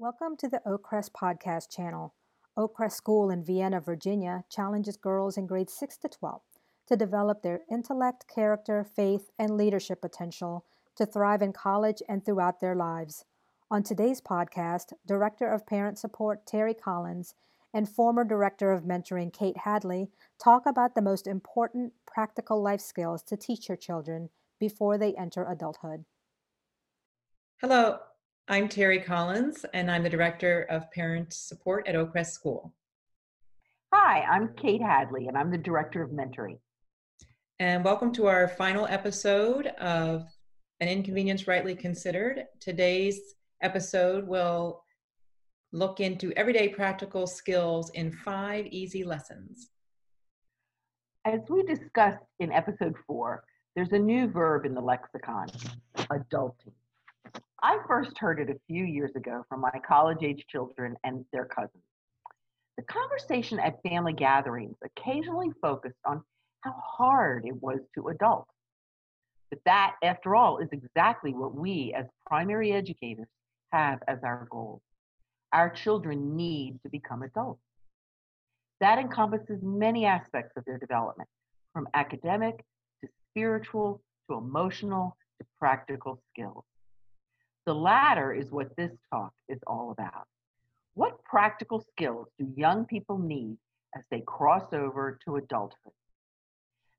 Welcome to the Oakcrest Podcast channel. Oakcrest School in Vienna, Virginia challenges girls in grades 6 to 12 to develop their intellect, character, faith, and leadership potential to thrive in college and throughout their lives. On today's podcast, Director of Parent Support Terry Collins and former Director of Mentoring Kate Hadley talk about the most important practical life skills to teach your children before they enter adulthood. Hello, I'm Terry Collins, and I'm the Director of Parent Support at Oakcrest School. Hi, I'm Kate Hadley, and I'm the Director of Mentoring. And welcome to our final episode of An Inconvenience Rightly Considered. Today's episode will look into everyday practical skills in five easy lessons. As we discussed in episode four, there's a new verb in the lexicon adulting. I first heard it a few years ago from my college age children and their cousins. The conversation at family gatherings occasionally focused on how hard it was to adult. But that, after all, is exactly what we as primary educators have as our goal. Our children need to become adults. That encompasses many aspects of their development, from academic to spiritual to emotional to practical skills. The latter is what this talk is all about. What practical skills do young people need as they cross over to adulthood?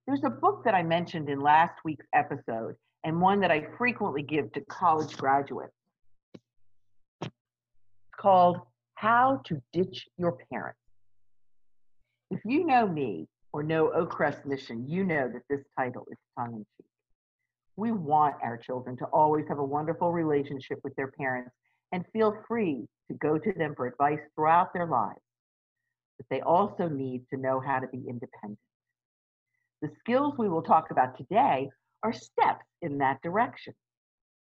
There's a book that I mentioned in last week's episode and one that I frequently give to college graduates called How to Ditch Your Parents. If you know me or know Oakcrest Mission, you know that this title is tongue in cheek. We want our children to always have a wonderful relationship with their parents and feel free to go to them for advice throughout their lives. But they also need to know how to be independent. The skills we will talk about today are steps in that direction.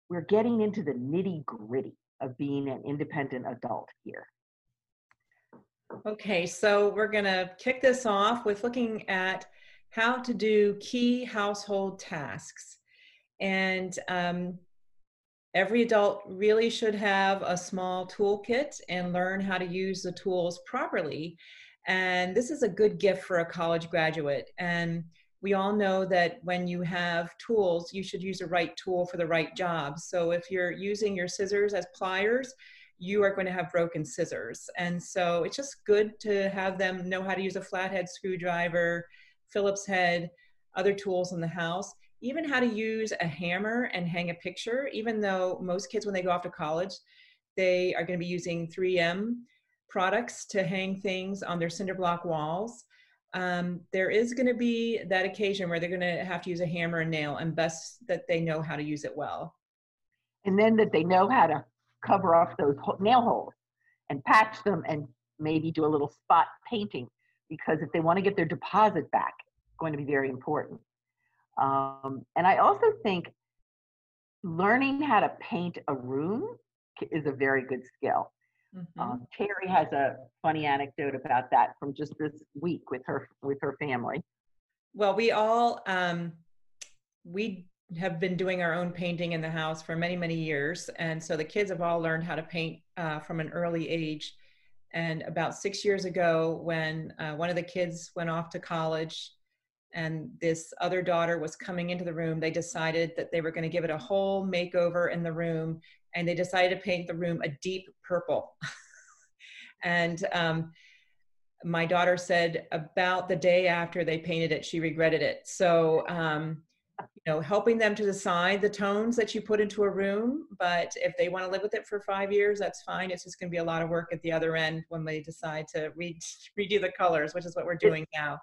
We're getting into the nitty gritty of being an independent adult here. Okay, so we're going to kick this off with looking at how to do key household tasks. And um, every adult really should have a small toolkit and learn how to use the tools properly. And this is a good gift for a college graduate. And we all know that when you have tools, you should use the right tool for the right job. So if you're using your scissors as pliers, you are going to have broken scissors. And so it's just good to have them know how to use a flathead screwdriver, Phillips head, other tools in the house even how to use a hammer and hang a picture, even though most kids, when they go off to college, they are going to be using 3M products to hang things on their cinder block walls. Um, there is going to be that occasion where they're going to have to use a hammer and nail, and best that they know how to use it well. And then that they know how to cover off those nail holes and patch them and maybe do a little spot painting because if they want to get their deposit back, it's going to be very important. Um, and I also think learning how to paint a room is a very good skill. Mm-hmm. Um, Terry has a funny anecdote about that from just this week with her with her family. Well, we all um, we have been doing our own painting in the house for many many years, and so the kids have all learned how to paint uh, from an early age. And about six years ago, when uh, one of the kids went off to college, and this other daughter was coming into the room, they decided that they were going to give it a whole makeover in the room, and they decided to paint the room a deep purple. and um, my daughter said about the day after they painted it, she regretted it. So, um, you know, helping them to decide the tones that you put into a room, but if they want to live with it for five years, that's fine. It's just going to be a lot of work at the other end when they decide to re- redo the colors, which is what we're doing now.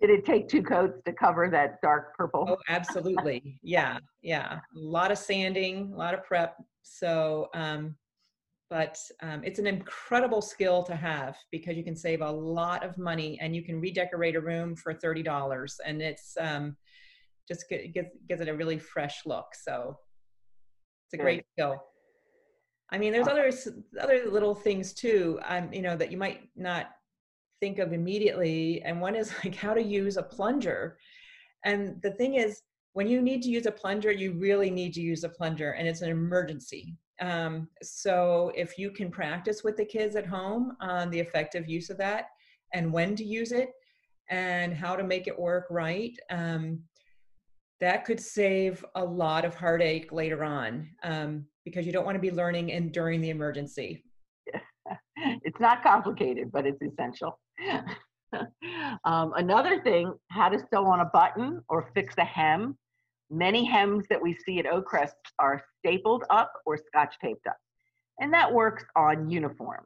Did it take two coats to cover that dark purple? Oh, absolutely. Yeah, yeah. A lot of sanding, a lot of prep. So, um, but um, it's an incredible skill to have because you can save a lot of money and you can redecorate a room for thirty dollars, and it's um, just gives gives it a really fresh look. So, it's a great skill. I mean, there's other other little things too. Um, you know that you might not think of immediately and one is like how to use a plunger and the thing is when you need to use a plunger, you really need to use a plunger, and it's an emergency. Um, so if you can practice with the kids at home on the effective use of that and when to use it and how to make it work right, um, that could save a lot of heartache later on um, because you don't want to be learning and during the emergency. it's not complicated, but it's essential. um, another thing, how to sew on a button or fix a hem. Many hems that we see at Oakcrest are stapled up or scotch taped up. And that works on uniform,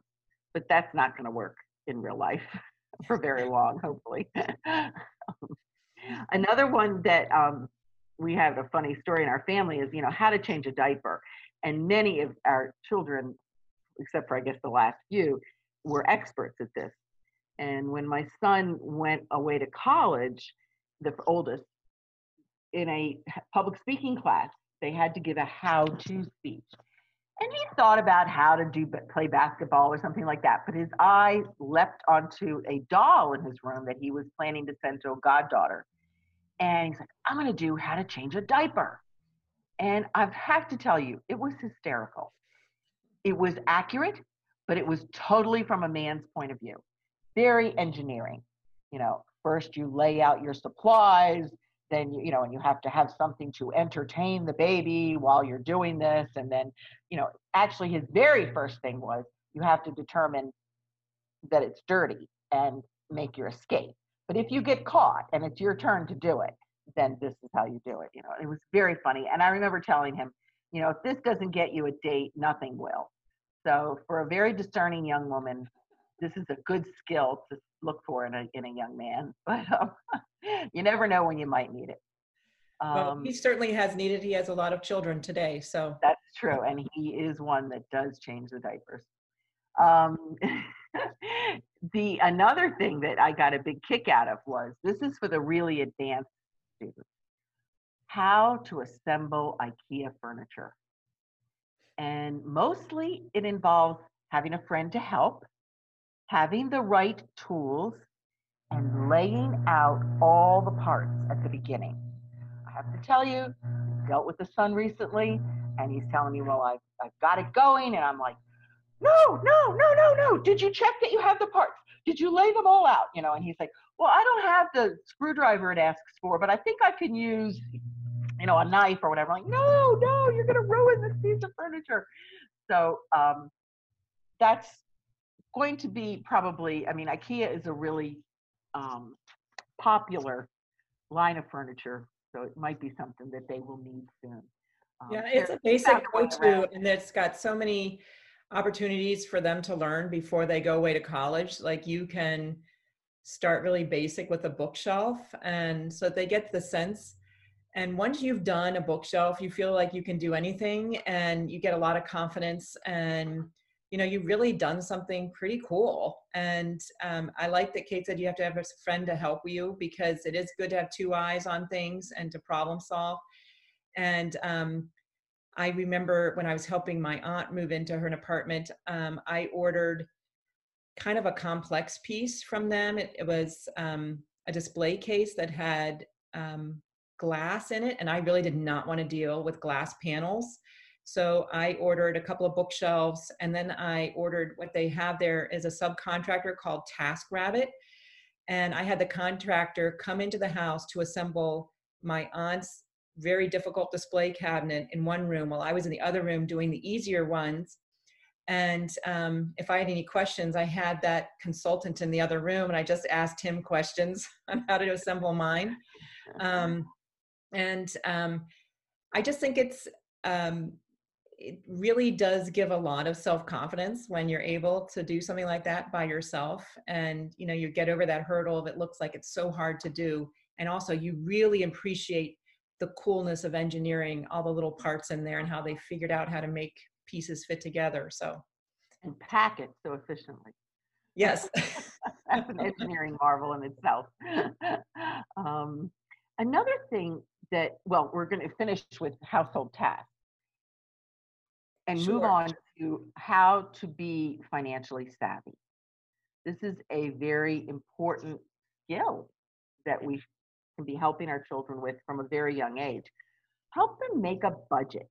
but that's not going to work in real life for very long, hopefully. Another one that um, we have a funny story in our family is, you know, how to change a diaper. And many of our children, except for I guess the last few, were experts at this. And when my son went away to college, the oldest, in a public speaking class, they had to give a how-to speech. And he thought about how to do play basketball or something like that, but his eye leapt onto a doll in his room that he was planning to send to a goddaughter. And he's like, I'm going to do how to change a diaper. And I have to tell you, it was hysterical. It was accurate, but it was totally from a man's point of view. Very engineering. You know, first you lay out your supplies, then you, you know, and you have to have something to entertain the baby while you're doing this. And then, you know, actually his very first thing was you have to determine that it's dirty and make your escape. But if you get caught and it's your turn to do it, then this is how you do it. You know, it was very funny. And I remember telling him, you know, if this doesn't get you a date, nothing will. So for a very discerning young woman, this is a good skill to look for in a in a young man. But um, you never know when you might need it. Um, well, he certainly has needed. He has a lot of children today, so that's true, and he is one that does change the diapers. Um, the another thing that I got a big kick out of was this is for the really advanced students. How to assemble IKEA furniture. And mostly it involves having a friend to help, having the right tools, and laying out all the parts at the beginning. I have to tell you, dealt with the son recently, and he's telling me, well, I've, I've got it going. And I'm like, no, no, no, no, no. Did you check that you have the parts? Did you lay them all out? You know, and he's like, well, I don't have the screwdriver it asks for, but I think I can use, you know, a knife or whatever. I'm like, no, no, you're going to ruin this piece of furniture. So um, that's going to be probably, I mean, IKEA is a really um, popular line of furniture. So it might be something that they will need soon. Um, yeah, it's a basic go-to, and it's got so many opportunities for them to learn before they go away to college. Like you can start really basic with a bookshelf and so they get the sense and once you've done a bookshelf you feel like you can do anything and you get a lot of confidence and you know you've really done something pretty cool and um, i like that kate said you have to have a friend to help you because it is good to have two eyes on things and to problem solve and um, I remember when I was helping my aunt move into her apartment, um, I ordered kind of a complex piece from them. It, it was um, a display case that had um, glass in it, and I really did not want to deal with glass panels. So I ordered a couple of bookshelves, and then I ordered what they have there is a subcontractor called Task Rabbit, And I had the contractor come into the house to assemble my aunt's very difficult display cabinet in one room while I was in the other room doing the easier ones. And um, if I had any questions, I had that consultant in the other room and I just asked him questions on how to assemble mine. Um, and um, I just think it's, um, it really does give a lot of self-confidence when you're able to do something like that by yourself. And, you know, you get over that hurdle of it looks like it's so hard to do. And also you really appreciate the coolness of engineering all the little parts in there and how they figured out how to make pieces fit together so and pack it so efficiently yes that's an engineering marvel in itself um, another thing that well we're going to finish with household tasks and sure. move on to how to be financially savvy this is a very important skill that we can be helping our children with from a very young age. Help them make a budget.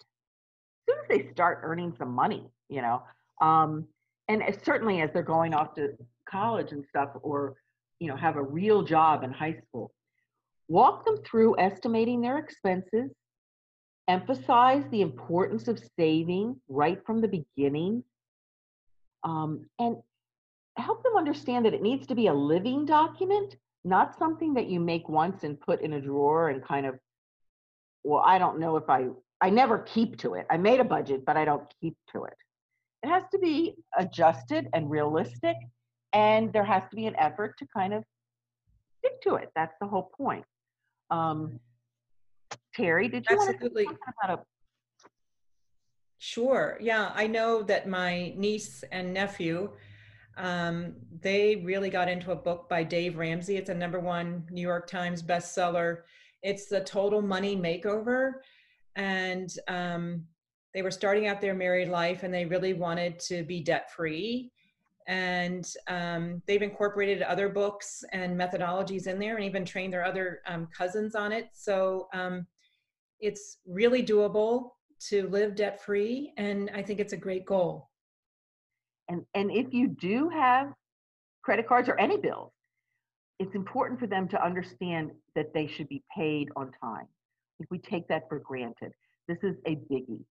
As soon as they start earning some money, you know, um, and certainly as they're going off to college and stuff, or you know, have a real job in high school, walk them through estimating their expenses, emphasize the importance of saving right from the beginning, um, and help them understand that it needs to be a living document, not something that you make once and put in a drawer and kind of, well, I don't know if I, I never keep to it. I made a budget, but I don't keep to it. It has to be adjusted and realistic, and there has to be an effort to kind of stick to it. That's the whole point. Um, Terry, did you Absolutely. want to talk about a Sure. Yeah, I know that my niece and nephew, um, they really got into a book by Dave Ramsey. It's a number one New York Times bestseller. It's the Total Money Makeover, and um, they were starting out their married life, and they really wanted to be debt free. And um, they've incorporated other books and methodologies in there, and even trained their other um, cousins on it. So um, it's really doable to live debt free and i think it's a great goal. And and if you do have credit cards or any bills it's important for them to understand that they should be paid on time. If we take that for granted this is a biggie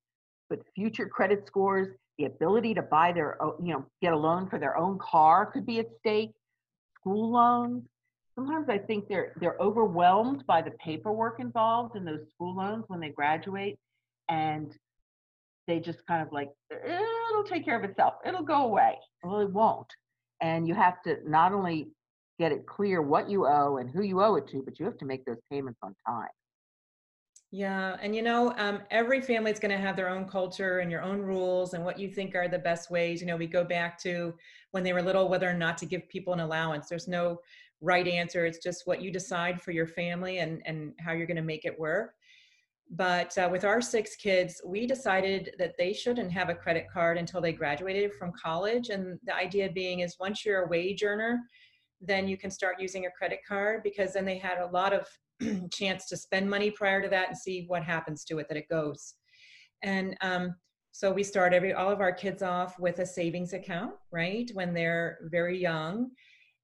but future credit scores the ability to buy their you know get a loan for their own car could be at stake school loans. Sometimes i think they're they're overwhelmed by the paperwork involved in those school loans when they graduate and they just kind of like it'll take care of itself. It'll go away. Well it won't. And you have to not only get it clear what you owe and who you owe it to but you have to make those payments on time yeah and you know um, every family is going to have their own culture and your own rules and what you think are the best ways you know we go back to when they were little whether or not to give people an allowance there's no right answer it's just what you decide for your family and and how you're going to make it work but uh, with our six kids, we decided that they shouldn't have a credit card until they graduated from college. And the idea being is once you're a wage earner, then you can start using a credit card because then they had a lot of chance to spend money prior to that and see what happens to it that it goes. And um, so we start every all of our kids off with a savings account, right? When they're very young.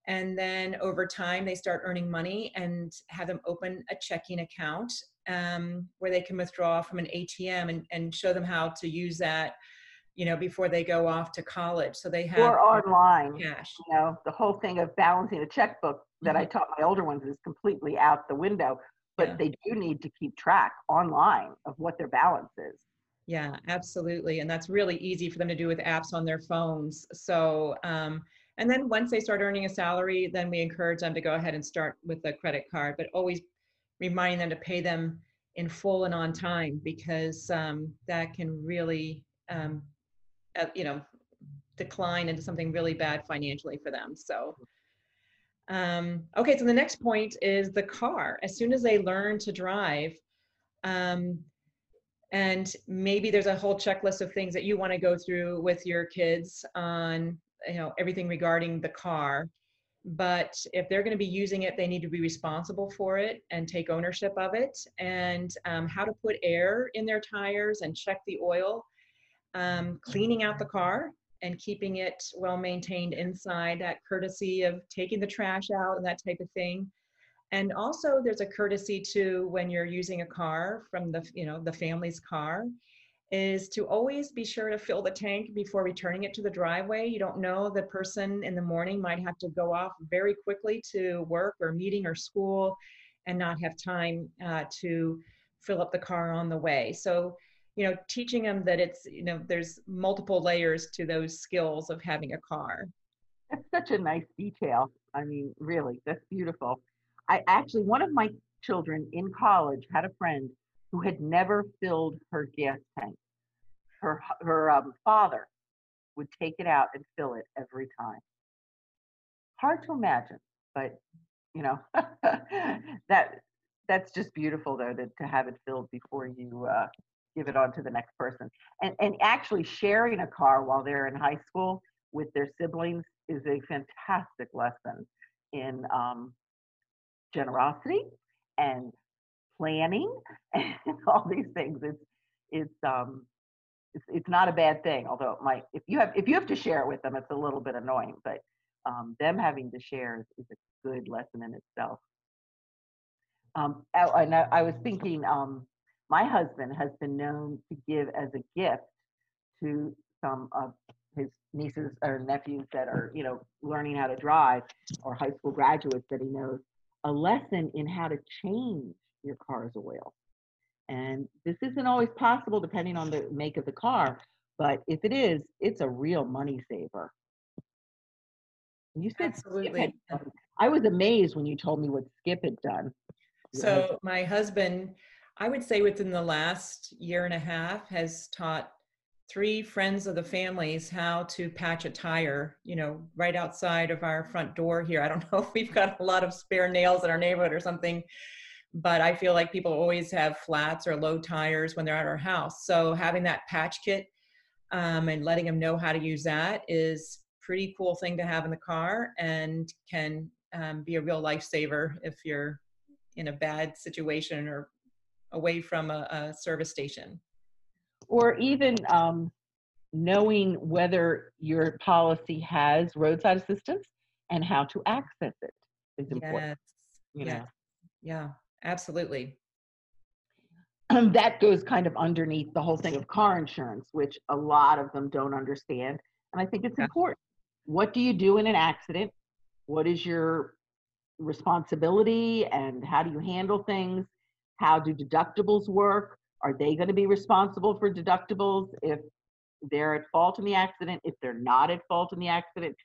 And then over time, they start earning money and have them open a checking account um, where they can withdraw from an ATM and, and show them how to use that, you know, before they go off to college. So they have or online. Cash. You know, the whole thing of balancing a checkbook that mm-hmm. I taught my older ones is completely out the window. But yeah. they do need to keep track online of what their balance is. Yeah, absolutely. And that's really easy for them to do with apps on their phones. So, um, and then once they start earning a salary, then we encourage them to go ahead and start with a credit card, but always reminding them to pay them in full and on time because um, that can really, um, uh, you know, decline into something really bad financially for them. So, um, okay, so the next point is the car. As soon as they learn to drive, um, and maybe there's a whole checklist of things that you want to go through with your kids on, you know, everything regarding the car. But if they're going to be using it they need to be responsible for it and take ownership of it. And um, how to put air in their tires and check the oil. Um, cleaning out the car and keeping it well maintained inside that courtesy of taking the trash out and that type of thing and also there's a courtesy to when you're using a car from the you know the family's car is to always be sure to fill the tank before returning it to the driveway. You don't know the person in the morning might have to go off very quickly to work or meeting or school and not have time uh, to fill up the car on the way. So, you know, teaching them that it's, you know, there's multiple layers to those skills of having a car. That's such a nice detail. I mean, really, that's beautiful. I actually, one of my children in college had a friend who had never filled her gas tank. Her, her um, father would take it out and fill it every time. Hard to imagine, but you know that that's just beautiful though to, to have it filled before you uh, give it on to the next person. And and actually sharing a car while they're in high school with their siblings is a fantastic lesson in um, generosity and planning and all these things. It's it's um it's, it's not a bad thing, although it might if you have if you have to share it with them, it's a little bit annoying. But um, them having to share is, is a good lesson in itself. Um, and I, I was thinking, um, my husband has been known to give as a gift to some of his nieces or nephews that are, you know, learning how to drive or high school graduates that he knows a lesson in how to change your car's oil. And this isn't always possible depending on the make of the car, but if it is, it's a real money saver. You said Absolutely. I was amazed when you told me what Skip had done. So my husband, I would say within the last year and a half, has taught three friends of the families how to patch a tire, you know, right outside of our front door here. I don't know if we've got a lot of spare nails in our neighborhood or something, but I feel like people always have flats or low tires when they're at our house. So having that patch kit um, and letting them know how to use that is pretty cool thing to have in the car and can um, be a real lifesaver if you're in a bad situation or away from a, a service station or even um, knowing whether your policy has roadside assistance and how to access it is important. Yes. yes. Yeah, absolutely. Um, that goes kind of underneath the whole thing of car insurance, which a lot of them don't understand. And I think it's yeah. important. What do you do in an accident? What is your responsibility and how do you handle things? How do deductibles work? Are they going to be responsible for deductibles if they're at fault in the accident? If they're not at fault in the accident,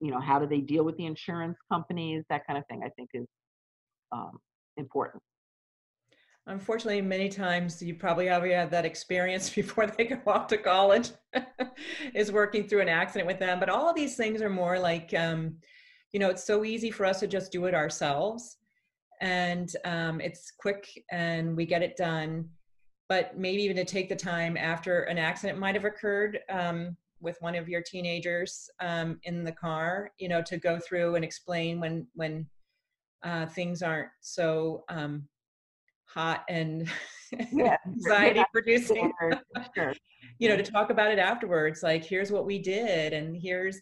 you know, how do they deal with the insurance companies? That kind of thing, I think, is um, important. Unfortunately, many times you probably have had that experience before they go off to college, is working through an accident with them. But all of these things are more like, um, you know, it's so easy for us to just do it ourselves. And um, it's quick and we get it done but maybe even to take the time after an accident might have occurred um, with one of your teenagers um, in the car, you know, to go through and explain when when uh, things aren't so um, hot and yeah. anxiety producing. Sure. you know, to talk about it afterwards, like here's what we did, and here's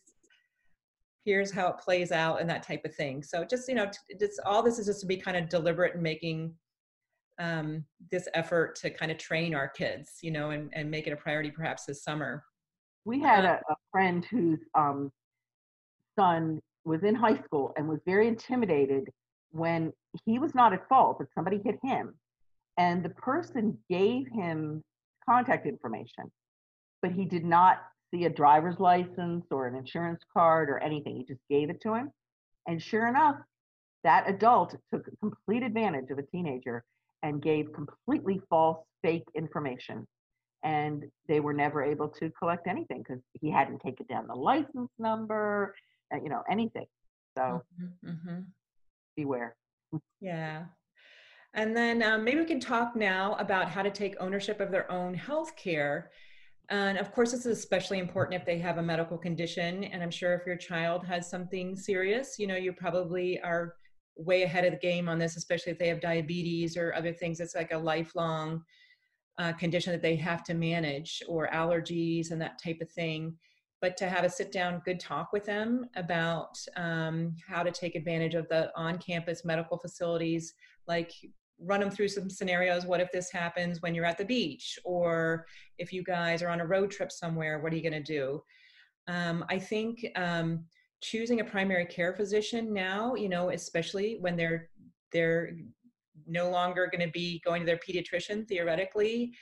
here's how it plays out, and that type of thing. So just you know, just all this is just to be kind of deliberate and making um, this effort to kind of train our kids, you know, and, and make it a priority perhaps this summer. We had a, a friend whose um, son was in high school and was very intimidated when he was not at fault, but somebody hit him. And the person gave him contact information, but he did not see a driver's license or an insurance card or anything. He just gave it to him. And sure enough, that adult took complete advantage of a teenager and gave completely false, fake information. And they were never able to collect anything because he hadn't taken down the license number, uh, you know, anything. So mm-hmm, mm-hmm. beware. Yeah. And then um, maybe we can talk now about how to take ownership of their own health care. And of course, this is especially important if they have a medical condition. And I'm sure if your child has something serious, you know, you probably are way ahead of the game on this, especially if they have diabetes or other things. It's like a lifelong uh, condition that they have to manage, or allergies and that type of thing. But to have a sit down, good talk with them about um, how to take advantage of the on campus medical facilities, like run them through some scenarios. What if this happens when you're at the beach? Or if you guys are on a road trip somewhere, what are you going to do? Um, I think um, choosing a primary care physician now, you know, especially when they're they're no longer going to be going to their pediatrician theoretically.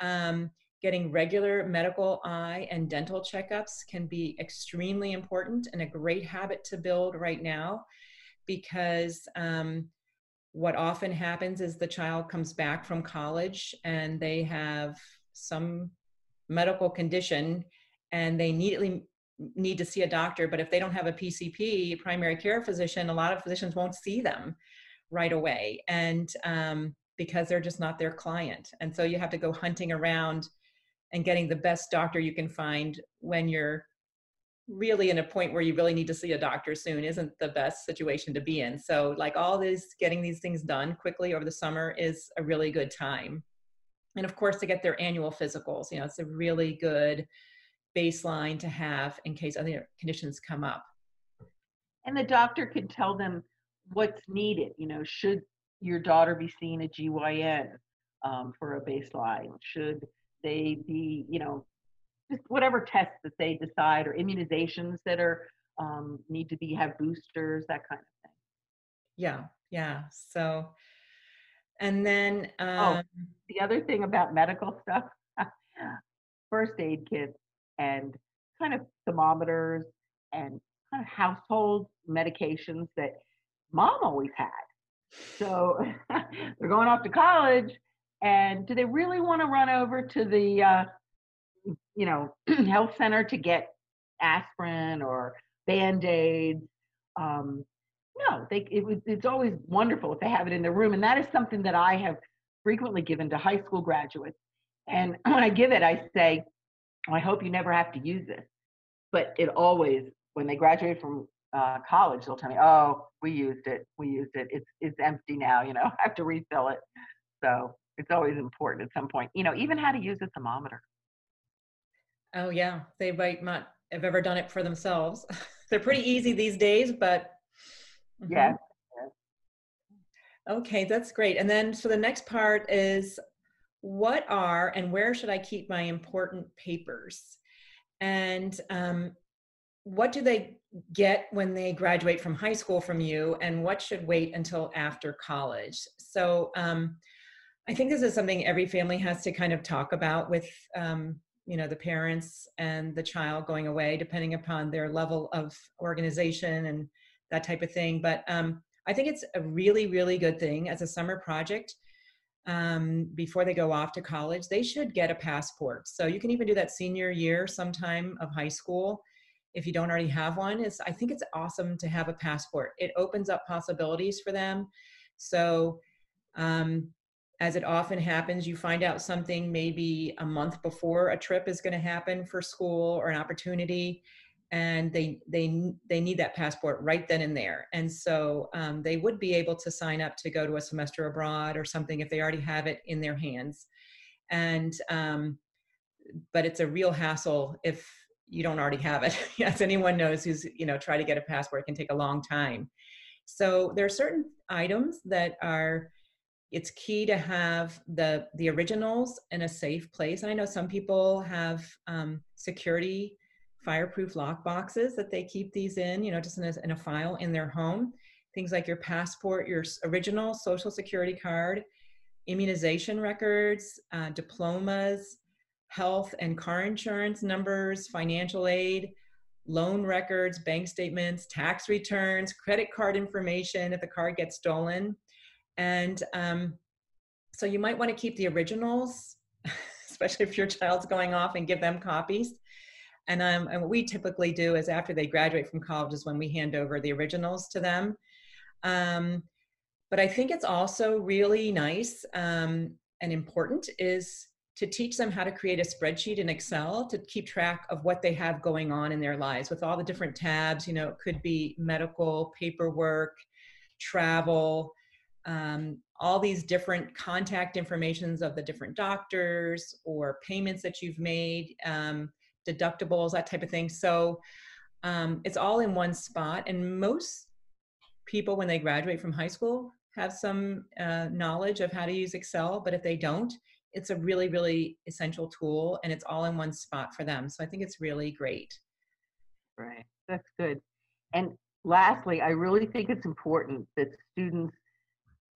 Um, getting regular medical eye and dental checkups can be extremely important and a great habit to build right now because um, what often happens is the child comes back from college and they have some medical condition and they immediately need to see a doctor, but if they don't have a PCP, primary care physician, a lot of physicians won't see them right away. And um, because they're just not their client. And so you have to go hunting around and getting the best doctor you can find when you're really in a point where you really need to see a doctor soon isn't the best situation to be in. So like all this getting these things done quickly over the summer is a really good time. And of course to get their annual physicals, you know, it's a really good baseline to have in case other conditions come up. And the doctor can tell them what's needed, you know, should your daughter be seeing a GYN um, for a baseline? Should they be, you know, just whatever tests that they decide or immunizations that are um, need to be have boosters that kind of thing. Yeah yeah so and then oh, um, oh, the other thing about medical stuff first aid kits and kind of thermometers and kind of household medications that mom always had. So they're going off to college and do they really want to run over to the uh, you know, health center to get aspirin or band-aids. Um, no, they, it it's always wonderful if they have it in their room. And that is something that I have frequently given to high school graduates. And when I give it, I say, I hope you never have to use this. But it always, when they graduate from uh, college, they'll tell me, oh, we used it. We used it. It's, it's empty now, you know, I have to refill it. So it's always important at some point, you know, even how to use a thermometer. Oh yeah, they might not have ever done it for themselves. They're pretty easy these days, but mm-hmm. yeah. Okay, that's great. And then so the next part is what are and where should I keep my important papers? And um, what do they get when they graduate from high school from you? And what should wait until after college? So um, I think this is something every family has to kind of talk about with um, you know the parents and the child going away depending upon their level of organization and that type of thing. But um, i think it's a really really good thing as a summer project um, before they go off to college they should get a passport. So you can even do that senior year sometime of high school if you don't already have one. Is i think it's awesome to have a passport. It opens up possibilities for them. So um, as it often happens, you find out something maybe a month before a trip is going to happen for school or an opportunity, and they they they need that passport right then and there. And so um, they would be able to sign up to go to a semester abroad or something if they already have it in their hands. And um, but it's a real hassle if you don't already have it. As anyone knows who's you know try to get a passport can take a long time. So there are certain items that are it's key to have the the originals in a safe place. And I know some people have um, security fireproof lock boxes that they keep these in, you know, just in a, in a file in their home. Things like your passport, your original social security card, immunization records, uh, diplomas, health and car insurance numbers, financial aid, loan records, bank statements, tax returns, credit card information if the card gets stolen and um, so you might want to keep the originals, especially if your child's going off and give them copies. And, um, and what we typically do is after they graduate from college is when we hand over the originals to them. Um, but I think it's also really nice um, and important is to teach them how to create a spreadsheet in Excel to keep track of what they have going on in their lives with all the different tabs. You know, it could be medical, paperwork, travel, um, all these different contact informations of the different doctors or payments that you've made, um, deductibles, that type of thing. So um, it's all in one spot. And most people, when they graduate from high school, have some uh, knowledge of how to use Excel. But if they don't, it's a really, really essential tool and it's all in one spot for them. So I think it's really great. Right. That's good. And lastly, I really think it's important that students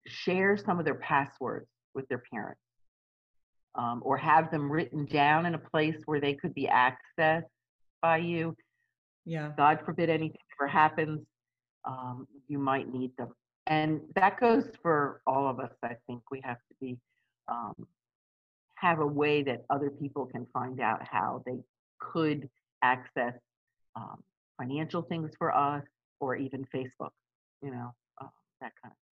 share some of their passwords with their parents um, or have them written down in a place where they could be accessed by you. Yeah. God forbid anything ever happens, um, you might need them. And that goes for all of us. I think we have to be um, have a way that other people can find out how they could access um, financial things for us or even Facebook. You know, uh, that kind of